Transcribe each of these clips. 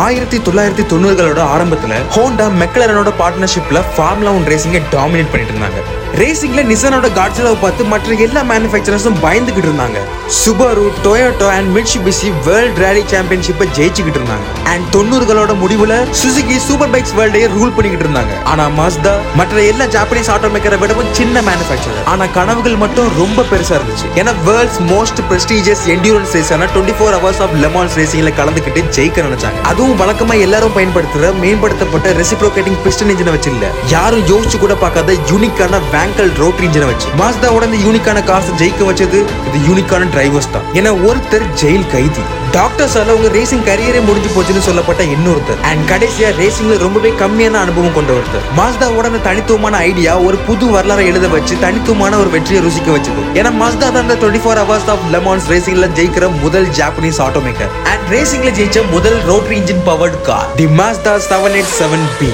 ஆயிரத்தி தொள்ளாயிரத்தி தொண்ணூறுகளோட ஆரம்பத்துல ஹோண்டா மெக்லரனோட பார்ட்னர்ஷிப்ல ஃபார்முலா ஒன் ரேசிங்கை டாமினேட் பண்ணிட்டு இருந்தாங்க. ரேசிங்ல நிசானோட காட்ஸிலாவை பார்த்து மற்ற எல்லா மேனுஃபேக்சரர்ஸும் பயந்துகிட்டு இருந்தாங்க. Subaru Toyota and Mitsubishi world rally சாம்பியன்ஷிப்பை ஜெயிச்சுக்கிட்டு இருந்தாங்க. அண்ட் தொண்ணூறுகளோட முடிவுல சுசுகி சூப்பர் பைக்ஸ் வேர்ல்டையே ரூல் பண்ணிக்கிட்டு இருந்தாங்க. ஆனா மாஸ்தா மற்ற எல்லா ஜாப்பனீஸ் ஆட்டோமேக்கரை விடவும் சின்ன மேனுஃபேக்சரர் ஆனா கனவுகள் மட்டும் ரொம்ப பெருசா இருந்துச்சு. ஏன்னா world's most prestigious endurance ரேஸான twenty four hours of Le Mans ரேசிங்ல கலந்துக்கிட்டு ஜெயிக்க நினைச்சாங்க. அது அதுவும் வழக்கமா எல்லாரும் பயன்படுத்துற மேம்படுத்தப்பட்ட ரெசிப்ரோகேட்டிங் பிஸ்டன் இன்ஜினை வச்சு இல்ல. யாரும் யோசிச்சு கூட பார்க்காத யூனிக்கான வேங்கல் ரோட்டரி இன்ஜினை வச்சு. மாஸ்தாவோட இந்த யூனிக்கான காசு ஜெயிக்க வச்சது இது யூனிக்கான டிரைவர்ஸ் தான். ஏன்னா ஒருத்தர் ஜெயில் கைதி. டாக்டர்ஸால உங்க ரேசிங் கரியரே முடிஞ்சு போச்சுன்னு சொல்லப்பட்ட இன்னொருத்தர். அண்ட் கடைசியா ரேசிங்ல ரொம்பவே கம்மியான அனுபவம் கொண்ட ஒருத்தர். மாஸ்தாவோட அந்த தனித்துவமான ஐடியா ஒரு புது வரலாறை எழுத வச்சு தனித்துவமான ஒரு வெற்றியை ருசிக்க வச்சது. ஏன்னா மாஸ்தா தான் அந்த twenty four hours of Le Mans ரேசிங்ல ஜெயிக்கிற முதல் ஜாப்பனீஸ் ஆட்டோமேக்கர் அண்ட் ரேசிங்ல ஜெயிச்ச முதல் rotary engine powered car the Mazda seven eight seven B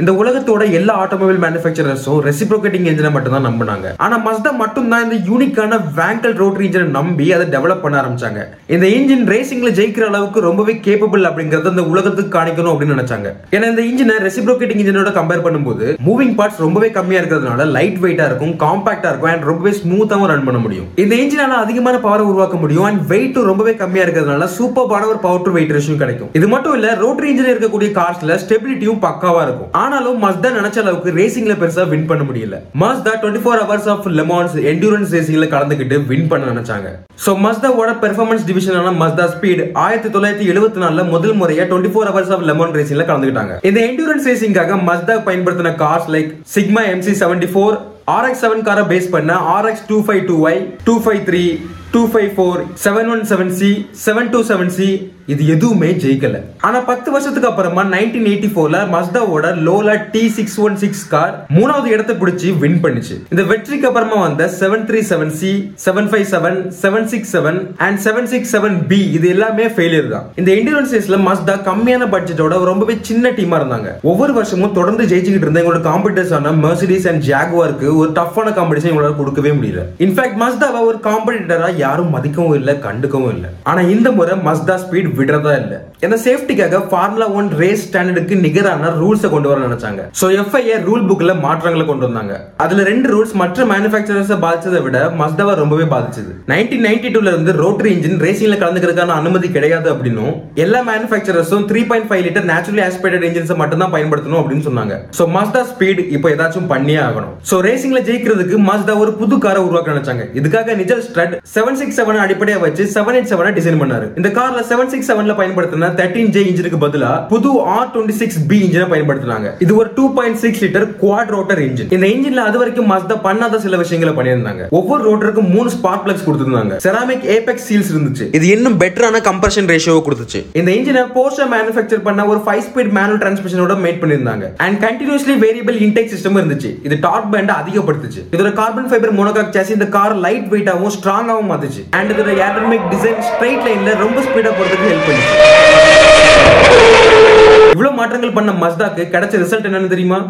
இந்த உலகத்தோட எல்லா ஆட்டோமொபைல் மேனுஃபேக்சரர்ஸும் ரெசிப்ரோகேட்டிங் இன்ஜினை மட்டும் தான் நம்பினாங்க. ஆனா மஸ்தா மட்டும் தான் இந்த யூனிக்கான வேங்கல் ரோட்டரி இன்ஜினை நம்பி அதை டெவலப் பண்ண ஆரம்பிச்சாங்க. இந்த இன்ஜின் ரேசிங்ல ஜெயிக்கிற அளவுக்கு ரொம்பவே கேப்பபிள் அப்படிங்கறத இந்த உலகத்துக்கு காணிக்கணும் அப்படின்னு நினைச்சாங்க. ஏன்னா இந்த இன்ஜினை ரெசிப்ரோகேட்டிங் இன்ஜினோட கம்பேர் பண்ணும்போது மூவிங் பார்ட்ஸ் ரொம்பவே கம்மியா இருக்கிறதுனால லைட் வெயிட்டா இருக்கும் காம்பாக்டா இருக்கும் அண்ட் ரொம்பவே ஸ்மூத்தாவும் ரன் பண்ண முடியும். இந்த இன்ஜினால அதிகமான பவர் உருவாக்க முடியும் அண்ட் வெயிட்டும் ரொம்பவே கம்மியா இருக்கிறதுனால சூப்பர்பான ஒரு பவர் டு வெயிட் ரேஷியும் கிடைக்கும். இது மட்டும் இல்ல ரோட்டரி இன்ஜின் இருக்கக்கூடிய கார்ஸ்ல ஸ்டெபிலிட்டியும் பக்காவா இருக்கும். ஆனாலும் மஸ்தா நினைச்ச அளவுக்கு ரேசிங்ல பெருசா வின் பண்ண முடியல. Mazda twenty four hours of Le Mans endurance ரேசிங்ல கலந்துக்கிட்டு வின் பண்ண நினைச்சாங்க. ஸோ மஸ்தாவோட பெர்ஃபார்மன்ஸ் டிவிஷனான மஸ்தா ஸ்பீட் ஆயிரத்தி தொள்ளாயிரத்தி எழுபத்தி நாலுல முதல் முறையா twenty four hours of Le Man ரேசிங்ல கலந்துக்கிட்டாங்க இந்த என்டூரன்ஸ் ரேசிங்காக மஸ்தா பயன்படுத்தின cars like Sigma MC seventy four RX seven காரை பேஸ் பண்ண RX two five two Y two five three two five four seven one seven C seven two seven C இது எதுவுமே ஜெயிக்கல. ஆனா பத்து வருஷத்துக்கு அப்புறமா நைன்டீன் எயிட்டி ஃபோர்ல மஸ்தாவோட Lola T six one six car மூணாவது இடத்தை பிடிச்சி வின் பண்ணுச்சு. இந்த வெற்றிக்கு அப்புறமா வந்த seven three seven C seven five seven seven six seven and seven six seven B இது எல்லாமே ஃபெயிலியர் தான். இந்த இண்டியன் ரேஸ்ல மஸ்தா கம்மியான பட்ஜெட்டோட ரொம்பவே சின்ன டீமா இருந்தாங்க. ஒவ்வொரு வருஷமும் தொடர்ந்து ஜெயிச்சுக்கிட்டு இருந்த எங்களோட காம்படிட்டர்ஸ் ஆன மெர்சிடிஸ் அண்ட் ஜாகுவாருக்கு ஒரு டஃப்பான காம்படிஷன் எங்களால கொடுக்கவே முடியல. இன்ஃபேக்ட் மஸ்தாவை ஒரு காம்படிட்டரா யாரும் மதிக்கவும் இல்லை கண்டுக்கவும் இல்லை. ஆனா இந்த முறை மஸ்தா ஸ்பீட் விடுறதா இல்ல. ஏன்னா சேஃப்டிக்காக ஃபார்முலா ஒன் ரேஸ் ஸ்டாண்டர்டுக்கு நிகரான ரூல்ஸை கொண்டு வர நினைச்சாங்க. சோ எஃப்ஐஏ ரூல் புக்ல மாற்றங்களை கொண்டு வந்தாங்க. அதுல ரெண்டு ரூல்ஸ் மற்ற மேனுஃபேக்சரர்ஸ் பாதிச்சதை விட மஸ்தாவை ரொம்பவே பாதிச்சது. நைன்டீன் நைன்டி டூல இருந்து ரோட்டரி இன்ஜின் ரேசிங்ல கலந்துக்கிறதுக்கான அனுமதி கிடையாது அப்படின்னும் எல்லா மேனுஃபேக்சரர்ஸும் three point five litre naturally aspirated engines மட்டும் தான் பயன்படுத்தணும் அப்படின்னு சொன்னாங்க. சோ மஸ்தா ஸ்பீட் இப்போ ஏதாச்சும் பண்ணியே ஆகணும். சோ ரேசிங்ல ஜெயிக்கிறதுக்கு மஸ்தா ஒரு புது காரை உருவாக்க நினைச்சாங்க. இதுக்காக Nigel Stroud seven six seven அடிப்படையா வச்சு செவன் எயிட் செவன் டிசைன் பண்ணாரு. இந்த கார்ல செவன் சிக்ஸ் செவன்ல பயன்படுத்தின தேர்ட்டின் ஜே இன்ஜினுக்கு பதிலா புது ஆர் டுவெண்ட்டி சிக்ஸ் பி இன்ஜினை பயன்படுத்தினாங்க. இது ஒரு two point six litre quad rotor engine இந்த இன்ஜின்ல அது வரைக்கும் மஸ்தா பண்ணாத சில விஷயங்களை பண்ணியிருந்தாங்க. ஒவ்வொரு ரோட்டருக்கும் மூணு ஸ்பார்க் பிளக்ஸ் கொடுத்திருந்தாங்க. செராமிக் ஏபெக்ஸ் சீல்ஸ் இருந்துச்சு. இது இன்னும் பெட்டரான கம்பர்ஷன் ரேஷியோவை கொடுத்துச்சு. இந்த இன்ஜினை போர்ஷா மேனுஃபேக்சர் பண்ண ஒரு ஃபைவ் ஸ்பீட் மேனுவல் டிரான்ஸ்மிஷனோட மேட் பண்ணியிருந்தாங்க. And continuously variable intake system இருந்துச்சு. இது டார்க் பேண்ட் அதிகப்படுத்துச்சு. இதோட கார்பன் ஃபைபர் மோனோகாக் சாசி இந்த கார் லைட் வெயிட்டாவும் ஸ்ட்ராங்காவும் மாத்துச்சு அண்ட் இதோட ஏரோடைனமிக் டிசைன் ஸ்ட்ரைட் லைன்ல ரொம்ப ஸ்பீடா போறதுக்கு ஹெல்ப் பண்ணுச்சு. இவ்வளவு மாற்றங்கள் பண்ண மஸ்தாக்கு கிடைச்ச ரிசல்ட் என்னன்னு தெரியுமா?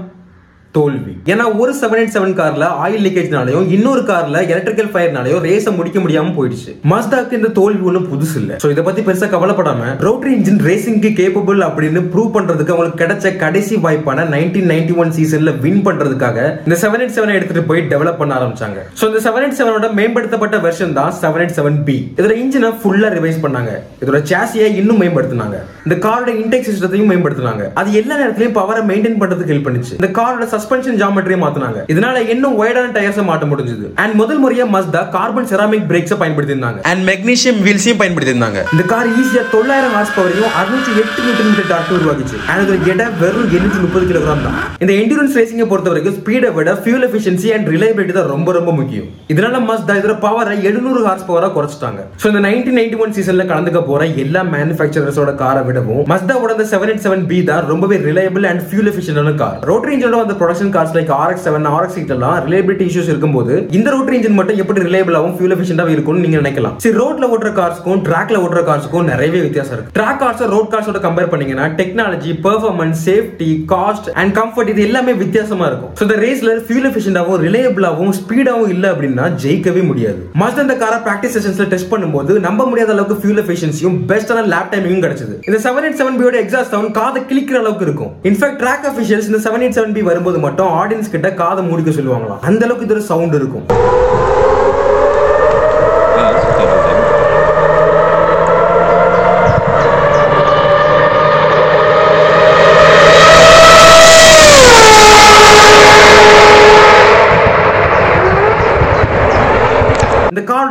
தோல்வி. ஏன்னா ஒரு செவன் எயிட் செவன் கார்ல ஆயில் லீக்கேஜ்னாலையும் இன்னொரு கார்ல எலக்ட்ரிக்கல் ஃபயர்னாலையும் ரேஸை முடிக்க முடியாம போயிடுச்சு. மஸ்தாக்கு இந்த தோல்வி ஒன்றும் புதுசு இல்ல. சோ இதை பத்தி பெருசா கவலைப்படாம ரோட்டரி இன்ஜின் ரேசிங்க்கு கேப்பபிள் அப்படின்னு ப்ரூவ் பண்றதுக்கு அவங்களுக்கு கிடைச்ச கடைசி வாய்ப்பான நைன்டீன் நைன்டி ஒன் சீசன்ல வின் பண்றதுக்காக இந்த செவன் எயிட் செவன் எடுத்துட்டு போய் டெவலப் பண்ண ஆரம்பிச்சாங்க. சோ இந்த செவன் எயிட் செவனோட மேம்படுத்தப்பட்ட வெர்ஷன் தான் செவன் எயிட் செவன் பி இதோட இன்ஜினை ஃபுல்லா ரிவைஸ் பண்ணாங்க. இதோட சேசியை இன்னும் மேம்படுத்தினாங்க. இந்த காரோட இன்டெக் சிஸ்டத்தையும் மேம்படுத்தினாங்க. அது எல்லா நேரத்திலையும் பவரை மெயின்டைன் பண்றதுக்கு ஹெல்ப் பண்ணுச்சு. இந்த காரோட சஸ்பென்ஷன் ஜாமெட்ரியை மாத்தினாங்க. இதனால இன்னும் ஒய்டான டயர்ஸ் மாட்ட முடிஞ்சது. அண்ட் முதல் முறையா மஸ்தா கார்பன் செராமிக் பிரேக்ஸ் பயன்படுத்தி இருந்தாங்க அண்ட் மெக்னீசியம் வீல்ஸையும் பயன்படுத்தி இருந்தாங்க இந்த கார் ஈஸியா தொள்ளாயிரம் ஹார்ஸ் பவரையும் அறுநூற்றி எட்டு நியூட்டன் மீட்டர் டார்க் உருவாக்கிச்சு. அண்ட் இதோட எடை வெறும் எண்ணூற்றி முப்பது கிலோகிராம் தான். இந்த என்டூரன்ஸ் ரேசிங்கை பொறுத்த வரைக்கும் ஸ்பீடை விட ஃபியூல் எஃபிஷியன்சி அண்ட் ரிலையபிலிட்டி தான் ரொம்ப ரொம்ப முக்கியம். இதனால மஸ்தா இதோட பவரை எழுநூறு ஹார்ஸ் பவரா குறைச்சிட்டாங்க. ஸோ இந்த நைன்டீன் நைன்டி ஒன் சீசன்ல கலந்துக்க போற எல்லா மேனுஃபேக்சரர்ஸோட காரை விடவும் மஸ்தாவோட இந்த செவன் எயிட் செவன் பி தான் ரொம்பவே ரிலையபிள் அண்ட் ஃபியூல் எஃபிஷியன்டான கார் ரோட்டரி இன்ஜினோட அந்த production cars like RX seven RX எல்லாம் ரிலேபிலிட்டி இஷ்யூஸ் இருக்கும்போது இந்த ரோட்டரி இன்ஜின் மட்டும் எப்படி ரிலேபிளாகவும் ஃபியூல் எஃபிஷியண்டாகவும் இருக்கும்னு நீங்க நினைக்கலாம். சரி ரோட்ல ஓட்டுற கார்ஸ்க்கும் ட்ராக்ல ஓட்டுற கார்ஸ்க்கும் நிறையவே வித்தியாசம் இருக்கு. ட்ராக் கார்ஸ் ரோட் கார்ஸோட கம்பேர் பண்ணீங்கன்னா technology performance safety cost and comfort இது எல்லாமே வித்தியாசமா இருக்கும். ஸோ இந்த ரேஸ்ல ஃபியூல் எஃபிஷியண்டாகவும் ரிலேபிளாகவும் ஸ்பீடாகவும் இல்லை அப்படின்னா ஜெயிக்கவே முடியாது. மஸ்ட் அந்த காரை ப்ராக்டிஸ் செஷன்ஸ்ல டெஸ்ட் பண்ணும்போது நம்ப முடியாத அளவுக்கு ஃபியூல் எஃபிஷியன்சியும் பெஸ்டான லேப் டைமிங்கும் கிடைச்சது. இந்த செவன் எயிட் செவன் பியோட எக்ஸாஸ்ட் சவுண்ட் காதை கிளிக்கிற அளவுக்கு இருக்கும். இன்ஃபேக்ட் ட்ராக் அஃபிஷியல்ஸ் இந்த செவன் எயிட் செவன் பி வரும்போது மட்டும் ஆடியன்ஸ் கிட்ட காதை மூடிக்க சொல்லுவாங்களாம். அந்த அளவுக்கு இதோட சவுண்ட் இருக்கும்.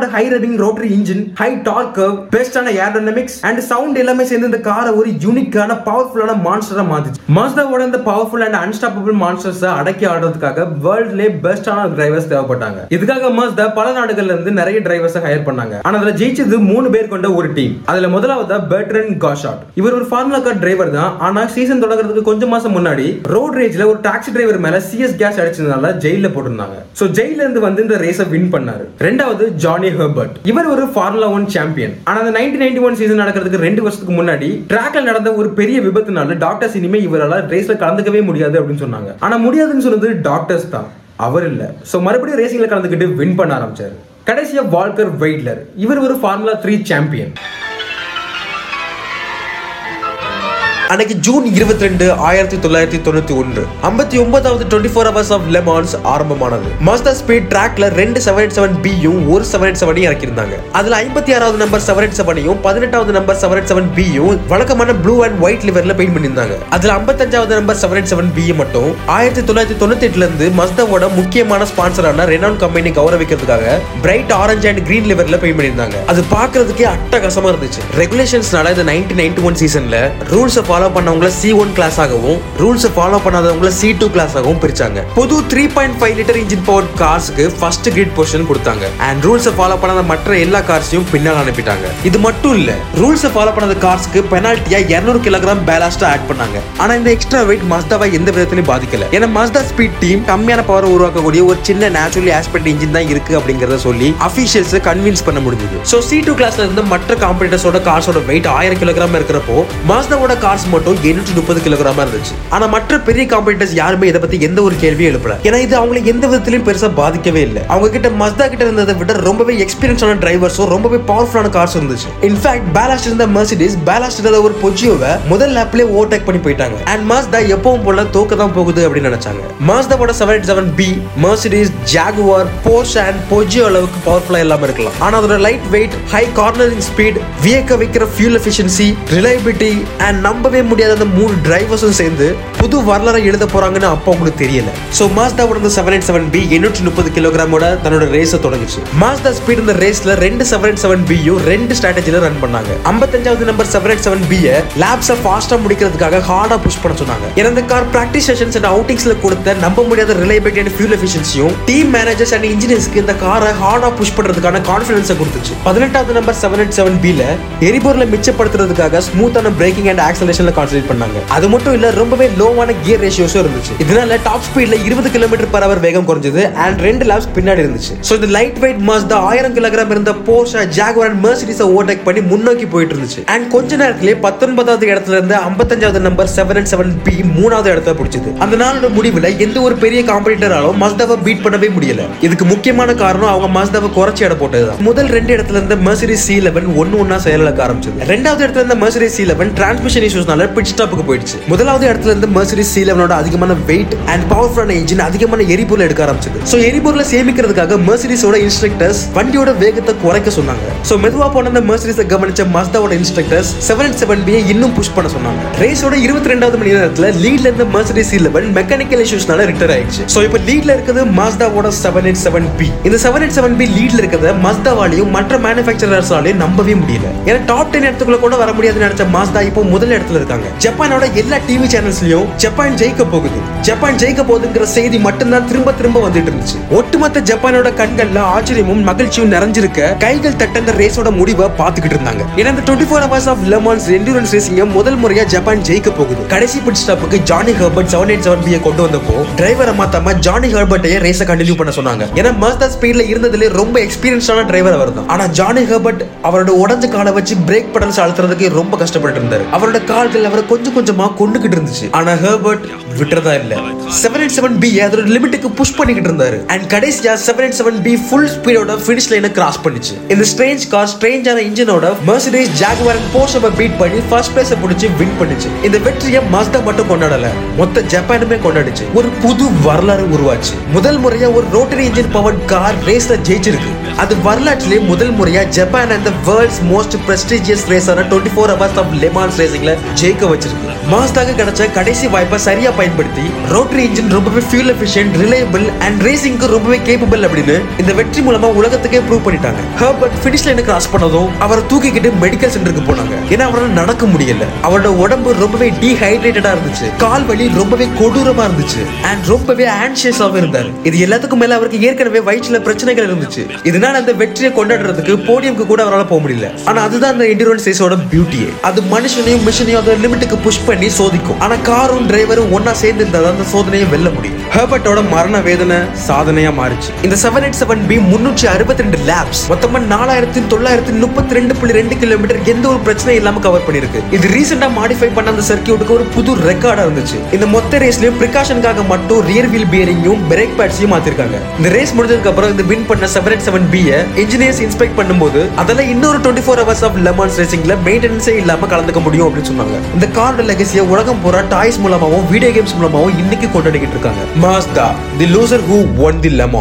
இந்த high rating rotary engine high torque curve பெஸ்டான ஏரோடைனமிக்ஸ் அண்ட் சவுண்ட் எல்லாமே சேர்ந்து இந்த காரை ஒரு யூனிக்கான பவர்ஃபுல்லான மான்ஸ்டரா மாத்துச்சு. மாஸ்டாவோட இந்த பவர்ஃபுல் அண்ட் அன்ஸ்டாப்பபிள் மான்ஸ்டர்ஸ் அடக்கி ஆடுறதுக்காக வேர்ல்ட்லே பெஸ்டான டிரைவர்ஸ் தேவைப்பட்டாங்க. இதுக்காக மாஸ்டா பல நாடுகள்ல இருந்து நிறைய டிரைவர்ஸ் ஹையர் பண்ணாங்க. ஆனா அதுல ஜெயிச்சது மூணு பேர் கொண்ட ஒரு டீம் அதுல முதலாவது பெட்ரன் காஷாட் இவர் ஒரு ஃபார்முலா கார் டிரைவர் தான். ஆனா சீசன் தொடங்குறதுக்கு கொஞ்சம் மாசம் முன்னாடி ரோட் ரேஜ்ல ஒரு டாக்ஸி டிரைவர் மேல சிஎஸ் கேஸ் அடிச்சதுனால ஜெயில போட்டிருந்தாங்க. சோ ஜெயில இருந்து வந்து இந்த ரேஸை வின் பண்ணாரு. ரெண்டாவது ஜானி ஹெர்பர்ட் இவர் ஒரு ஃபார்முலா ஒன் சாம்பியன் ஆனா அந்த நைன்டீன் நைன்டி ஒன் சீசன் நடக்கிறதுக்கு ரெண்டு வருஷத்துக்கு முன்னாடி ட்ராக்ல நடந்த ஒரு பெரிய விபத்துனால டாக்டர்ஸ் இனிமே இவரால ரேஸ்ல கலந்துக்கவே முடியாது அப்படின்னு சொன்னாங்க. ஆனா முடியாதுன்னு சொன்னது டாக்டர்ஸ் தான். அவர் இல்ல. சோ மறுபடியும் ரேசிங்ல கலந்துக்கிட்டு வின் பண்ண ஆரம்பிச்சாரு. கடைசியா வால்கர் வெயிட்லர் இவர் ஒரு ஃபார்முலா த்ரீ சாம்பியன் அன்னைக்கு ஜூன் இருபத்தி ரெண்டு ஆயிரத்தி தொள்ளாயிரத்தி தொண்ணூத்தி ஒன்று. ஐம்பத்தி ஒன்பதாவது twenty four hours of Le Mans ஆரம்பமானது. மஸ்தா ஸ்பீட் ட்ராக்ல ரெண்டு செவன் எயிட் செவன் பியும் ஒரு செவன் எயிட் செவனையும் இறக்கியிருந்தாங்க. அதுல ஐம்பத்தி ஆறாவது நம்பர் செவன் எயிட் செவனையும் பதினெட்டாவது நம்பர் செவன் எயிட் செவன் பியும் வழக்கமான ப்ளூ அண்ட் ஒயிட் லிவர்ல பெயிண்ட் பண்ணியிருந்தாங்க. அதுல ஐம்பத்தஞ்சாவது number seven eight seven B மட்டும் ஆயிரத்தி தொள்ளாயிரத்தி தொண்ணூத்தி எட்டுல இருந்து மஸ்தாவோட முக்கியமான ஸ்பான்சரான ரெனான் கம்பெனி கௌரவிக்கிறதுக்காக பிரைட் ஆரஞ்சு அண்ட் கிரீன் லிவர்ல பெயிண்ட் பண்ணியிருந்தாங்க. அது பாக்குறதுக்கே அட்டகாசமா இருந்துச்சு. ரெகுலேஷன்ஸ்னால இந்த நைன்டீன் நைன்டி ஒன் சீசன்ல ரூல்ஸை ஃபாலோ பண்ணவங்கள சி ஒன் கிளாஸ் ஆகவும் ரூல்ஸை ஃபாலோ பண்ணாதவங்கள சி டூ கிளாஸ் ஆகவும் பிரிச்சாங்க. புது three point five litre engine power கார்ஸ்க்கு first grid position கொடுத்தாங்க. அண்ட் ரூல்ஸை ஃபாலோ பண்ணாத மற்ற எல்லா கார்ஸையும் பின்னால் அனுப்பிட்டாங்க. இது மட்டும் இல்ல ரூல்ஸை ஃபாலோ பண்ணாத கார்ஸ்க்கு பெனால்ட்டியா 200 கிலோகிராம் பேலாஸ்டா ஆட் பண்ணாங்க. ஆனா இந்த எக்ஸ்ட்ரா வெயிட் மஸ்தாவை எந்த விதத்திலையும் பாதிக்கல. ஏன்னா மஸ்தா ஸ்பீட் டீம் கம்மியான பவர் உருவாக்கக்கூடிய ஒரு சின்ன நேச்சுரலி ஆஸ்பெக்ட் இன்ஜின் தான் இருக்கு அப்படிங்கறத சொல்லி அபிஷியல்ஸ் கன்வின்ஸ் பண்ண முடிஞ்சது. சோ சி டூ கிளாஸ்ல இருந்து மற்ற காம்படிட்டர்ஸோட கார்ஸோட வெயிட் ஆயிரம் கிலோகிராம் இருக்கிறப்போ மாஸ்தாவோட கார்ஸ் மட்டும் எழுநூற்றி முப்பது கிலோகிராமா இருந்துச்சு. ஆனா மற்ற பெரிய காம்படிட்டர்ஸ் யாருமே இதை பத்தி எந்த ஒரு கேள்வியும் எழுப்பல. ஏன்னா இது அவங்களை எந்த விதத்திலும் பெருசா பாதிக்கவே இல்லை. அவங்க கிட்ட மஸ்தா கிட்ட இருந்ததை விட ரொம்பவே எக்ஸ்பீரியன்ஸான டிரைவர்ஸும் ரொம்பவே பவர்ஃபுல்லான கார்ஸ் இருந்துச்சு. இன்ஃபேக்ட் பேலாஸ்ட் இருந்த மெர்சிடிஸ் பேலாஸ்ட் இருந்த ஒரு பொஜியோவை முதல் லேப்லயே ஓவர்டேக் பண்ணி போயிட்டாங்க. அண்ட் மாஸ்தா எப்பவும் போல தோக்க தான் போகுது அப்படின்னு நினைச்சாங்க. மாஸ்தாவோட seven seven B Mercedes Jaguar Porsche and Peugeot அளவுக்கு பவர்ஃபுல்லா இல்லாம இருக்கலாம். ஆனா அதோட light weight high cornering speed வியக்க வைக்கிற ஃபியூல் எஃபிஷியன்சி ரிலையபிலிட்டி அண்ட் நம்பவே முடியாத அந்த மூணு டிரைவர்ஸும் சேர்ந்து புது வரலாறு எழுத போறாங்கன்னு அப்போ அவங்களுக்கு தெரியல. ஸோ மாஸ்டா இந்த செவன் எயிட் செவன் பி எண்ணூற்றி முப்பது கிலோகிராமோட தன்னோட ரேஸை தொடங்குச்சு. மாஸ்டா ஸ்பீட் இந்த ரேஸ்ல ரெண்டு செவன் எயிட் செவன் பியும் ரெண்டு ஸ்ட்ராட்டஜில ரன் பண்ணாங்க. ஐம்பத்தஞ்சாவது நம்பர் செவன் எயிட் செவன் பியை லேப்ஸை ஃபாஸ்டா முடிக்கிறதுக்காக ஹார்டா புஷ் பண்ண சொன்னாங்க. ஏன்னா இந்த கார் பிராக்டிஸ் செஷன்ஸ் அண்ட் அவுட்டிங்ஸ்ல கொடுத்த நம்ப முடியாத ரிலையபிலிட்டி அண்ட் ஃபியூல் எஃபிஷியன்சியும் டீம் மேனேஜர்ஸ் அண்ட் இன்ஜினியர்ஸ்க்கு இந்த காரை ஹார்டா புஷ் பண்றதுக்கான கான்ஃபிடன்ஸை கொடுத்துச்சு. பதினெட்டாவது நம்பர் செவன் எயிட் செவன் பில எரிபொருளை மிச்சப்படுத்துறதுக்காக ஸ்மூத்தான பிரேக்கிங் அண்ட் ஆக்சலேஷன் ஆக்சலேஷன்ல கான்சென்ட்ரேட் பண்ணாங்க. அது மட்டும் இல்ல ரொம்பவே லோவான கியர் ரேஷியோஸும் இருந்துச்சு. இதனால டாப் ஸ்பீட்ல இருபது கிலோமீட்டர் பர் அவர் வேகம் குறைஞ்சது அண்ட் ரெண்டு லேப்ஸ் பின்னாடி இருந்துச்சு. ஸோ இந்த லைட் வெயிட் மாஸ்தா ஆயிரம் கிலோகிராம் இருந்த போர்ஷா ஜாகுவர் அண்ட் மெர்சிடிஸை ஓவர்டேக் பண்ணி முன்னோக்கி போயிட்டு இருந்துச்சு. அண்ட் கொஞ்ச நேரத்திலே பத்தொன்பதாவது இடத்துல இருந்து ஐம்பத்தஞ்சாவது number seven and seven B மூணாவது இடத்துல பிடிச்சது. அந்த நாளோட முடிவுல எந்த ஒரு பெரிய காம்படிட்டராலும் மஸ்தாவை பீட் பண்ணவே முடியல. இதுக்கு முக்கியமான காரணம் அவங்க மஸ்தாவை குறைச்சி இடம் போட்டதுதான். முதல் ரெண்டு இடத்துல இருந்த மெர்சிடிஸ் சி லெவன் ஒன்னு ஒன்னா செயலிழக்க ஆரம்பிச்சது. ரெண்டாவது இடத்துல இருந்த மெர்சிடிஸ் சி லெவன் டிரான்ஸ்மிஷன் இஷ்யூஸ்னால பிட் ஸ்டாப்புக்கு போயிடுச்சு. முதலாவது இடத்துல இருந்து மர்சரிஸ் சி லெவனோட அதிகமான வெயிட் அண்ட் பவர்ஃபுல்லான இன்ஜின் அதிகமான எரிபொருள் எடுக்க ஆரம்பிச்சது. சோ எரிபொருளை சேமிக்கிறதுக்காக மெர்சிடிஸோட இன்ஸ்ட்ரக்டர்ஸ் வண்டியோட வேகத்தை குறைக்க சொன்னாங்க. சோ மெதுவா போன அந்த மெர்சிடிஸை கவனிச்ச மஸ்தாவோட இன்ஸ்ட்ரக்டர்ஸ் செவன் செவன் பியை இன்னும் புஷ் பண்ண சொன்னாங்க. ரேஸோட இருபத்தி ரெண்டாவது மணி நேரத்துல லீட்ல இருந்த மெர்சிடிஸ் சி லெவன் மெக்கானிக்கல் இஷ்யூஸ்னால ரிட்டர் ஆயிடுச்சு. சோ இப்போ லீட்ல இருக்கிறது மாஸ்தாவோட செவன் எயிட் செவன் பி இந்த செவன் எயிட் செவன் பி லீட்ல இருக்கிறத மஸ்தாவாலையும் மற்ற மேனுஃபேக்சரர்ஸாலையும் நம்பவே முடியல. ஏன்னா டாப் டென் இடத்துக்குள்ள கூட வர முடியாதுன்னு நினைச்ச மாஸ்தா இப்போ முதல் இடத்துல இருக்காங்க. ஜப்பானோட எல்லா டிவி சேனல்ஸ்லயும் ஜப்பான் ஜெயிக்க போகுது. ஜப்பான் ஜெயிக்க போகுதுங்கிற செய்தி மட்டும்தான் திரும்ப திரும்ப வந்துட்டு இருந்துச்சு. ஒட்டுமொத்த ஜப்பானோட கண்கள்ல ஆச்சரியமும் மகிழ்ச்சியும் நிறைஞ்சிருக்க கைகள் தட்ட அந்த ரேஸோட முடிவை பாத்துக்கிட்டு இருந்தாங்க. ஏன்னா இந்த twenty four hours of Le Mans endurance ரேசிங்க முதல் முறையா ஜப்பான் ஜெயிக்க போகுது. கடைசி pit ஸ்டாப்புக்கு Johnny Herbert seven eight seven பியை கொண்டு வந்தப்போ டிரைவரை மாத்தாம ஜானி ஹர்பர்ட்டையே ரேஸை கண்டினியூ பண்ண சொன்னாங்க. ஏன்னா மர்தா ஸ்பீட்ல இருந்ததுல ரொம்ப எக்ஸ்பீரியன்ஸான டிரைவர் அவர் தான். ஆனா ஜானி ஹர்பர்ட் அவரோட உடஞ்ச காலை வச்சு பிரேக் பெடல்ஸ் அழுத்துறதுக்கு ரொம்ப கஷ்டப்பட்டு இருந்தாரு. அவரோட கால் கால்கள் அவரை கொஞ்சம் கொஞ்சமா கொண்டுகிட்டு இருந்துச்சு. ஆனா ஹெர்பர்ட் விட்டுறதா இல்ல. செவன் எயிட் செவன் பி அதோட லிமிட்டுக்கு புஷ் பண்ணிக்கிட்டு இருந்தாரு. அண்ட் கடைசியா seven eight seven B full ஸ்பீடோட finish லைனை கிராஸ் பண்ணிச்சு. இந்த ஸ்ட்ரேஞ்ச் கார் ஸ்ட்ரேஞ்சான இன்ஜினோட மர்சிடீஸ் ஜாகுவார் அண்ட் போர்ஷவை பீட் பண்ணி ஃபர்ஸ்ட் பிளேஸை பிடிச்சி வின் பண்ணிச்சு. இந்த வெற்றியை மஸ்தா மட்டும் கொண்டாடல. மொத்த ஜப்பானுமே கொண்டாடிச்சு. ஒரு புது வரலாறு உருவாச்சு. முதல் முறையா ஒரு ரோட்டரி இன்ஜின் பவர் கார் ரேஸ்ல ஜெயிச்சிருக்கு. அது வரலாற்றிலே முதல் முறையா ஜப்பான் அந்த world's most prestigious ரேஸான twenty four hours of Le Mans ரேசிங்ல ஜெயிக்க வச்சிருக்கு மாஸ்டாக கிடைச்ச கடைசி வாய்ப்பை சரியா பயன்படுத்தி ரோட்டரி இன்ஜின் ரொம்பவே ஃபியூல் எஃபிஷியன்ட் ரிலையபிள் அண்ட் ரேசிங்க்கு ரொம்பவே கேப்பபிள் அப்படின்னு இந்த வெற்றி மூலமா உலகத்துக்கே ப்ரூவ் பண்ணிட்டாங்க. ஹர்பர்ட் ஃபினிஷ் லைனை கிராஸ் பண்ணதும் அவரை தூக்கிக்கிட்டு மெடிக்கல் சென்டருக்கு போனாங்க. ஏன்னா அவரால் நடக்க முடியல. அவரோட உடம்பு ரொம்பவே டீஹைட்ரேட்டடா இருந்துச்சு. கால் வலி ரொம்பவே கொடூரமா இருந்துச்சு. அண்ட் ரொம்பவே ஆன்சியஸாவும் இருந்தார். இது எல்லாத்துக்கும் மேல அவருக்கு ஏற்கனவே வயிற்றுல பிரச்சனைகள் இருந்துச்சு. இதனால அந்த வெற்றியை கொண்டாடுறதுக்கு போடியம்க்கு கூட அவரால் போக முடியல. ஆனா அதுதான் அந்த இண்டிரோன் ரேஸோட பியூட்டியே அது மனுஷனையும் மிஷனையும் அதோட லிமிட்டுக்கு புஷ் பண்ணி சோதிக்கும். ஆனா காரும் டிரைவரும் ஒன்னா சேர்ந்து இருந்தா தான் அந்த சோதனையை வெல்ல முடியும். ஹெர்பர்ட்டோட மரண வேதனை சாதனையா மாறிச்சு. இந்த செவன் எயிட் செவன் பி முன்னூற்றி அறுபத்தி ரெண்டு லேப்ஸ் மொத்தமா நாலாயிரத்தி தொள்ளாயிரத்தி முப்பத்தி ரெண்டு புள்ளி ரெண்டு கிலோமீட்டர் எந்த ஒரு பிரச்சனையும் இல்லாம கவர் பண்ணிருக்கு இது ரீசெண்டா மாடிஃபை பண்ண அந்த சர்க்கியூட்டுக்கு ஒரு புது ரெக்கார்டா இருந்துச்சு. இந்த மொத்த ரேஸ்லயும் பிரிகாஷனுக்காக மட்டும் ரியர் வீல் பியரிங்கும் பிரேக் பேட்ஸையும் மாத்திருக்காங்க. இந்த ரேஸ் முடிஞ்சதுக்கு அப்புறம் இந்த வின் பண்ண seven eight seven B engineers inspect பண்ணும்போது அதெல்லாம் இன்னொரு twenty four hours of Le Mans ரேசிங்ல மெயின்டெனன்ஸே இல்லாம கலந்துக்க முடியும் அப்படின்னு சொன்னாங்க. இந்த காரோட லெகசியை உலகம் பூரா டாய்ஸ் மூலமாவும் வீடியோ கேம்ஸ் மூலமாவும் இன்னைக்கு கொண்டாடிக்கிட்டு இருக்காங்க. Mazda the loser who won the Le Man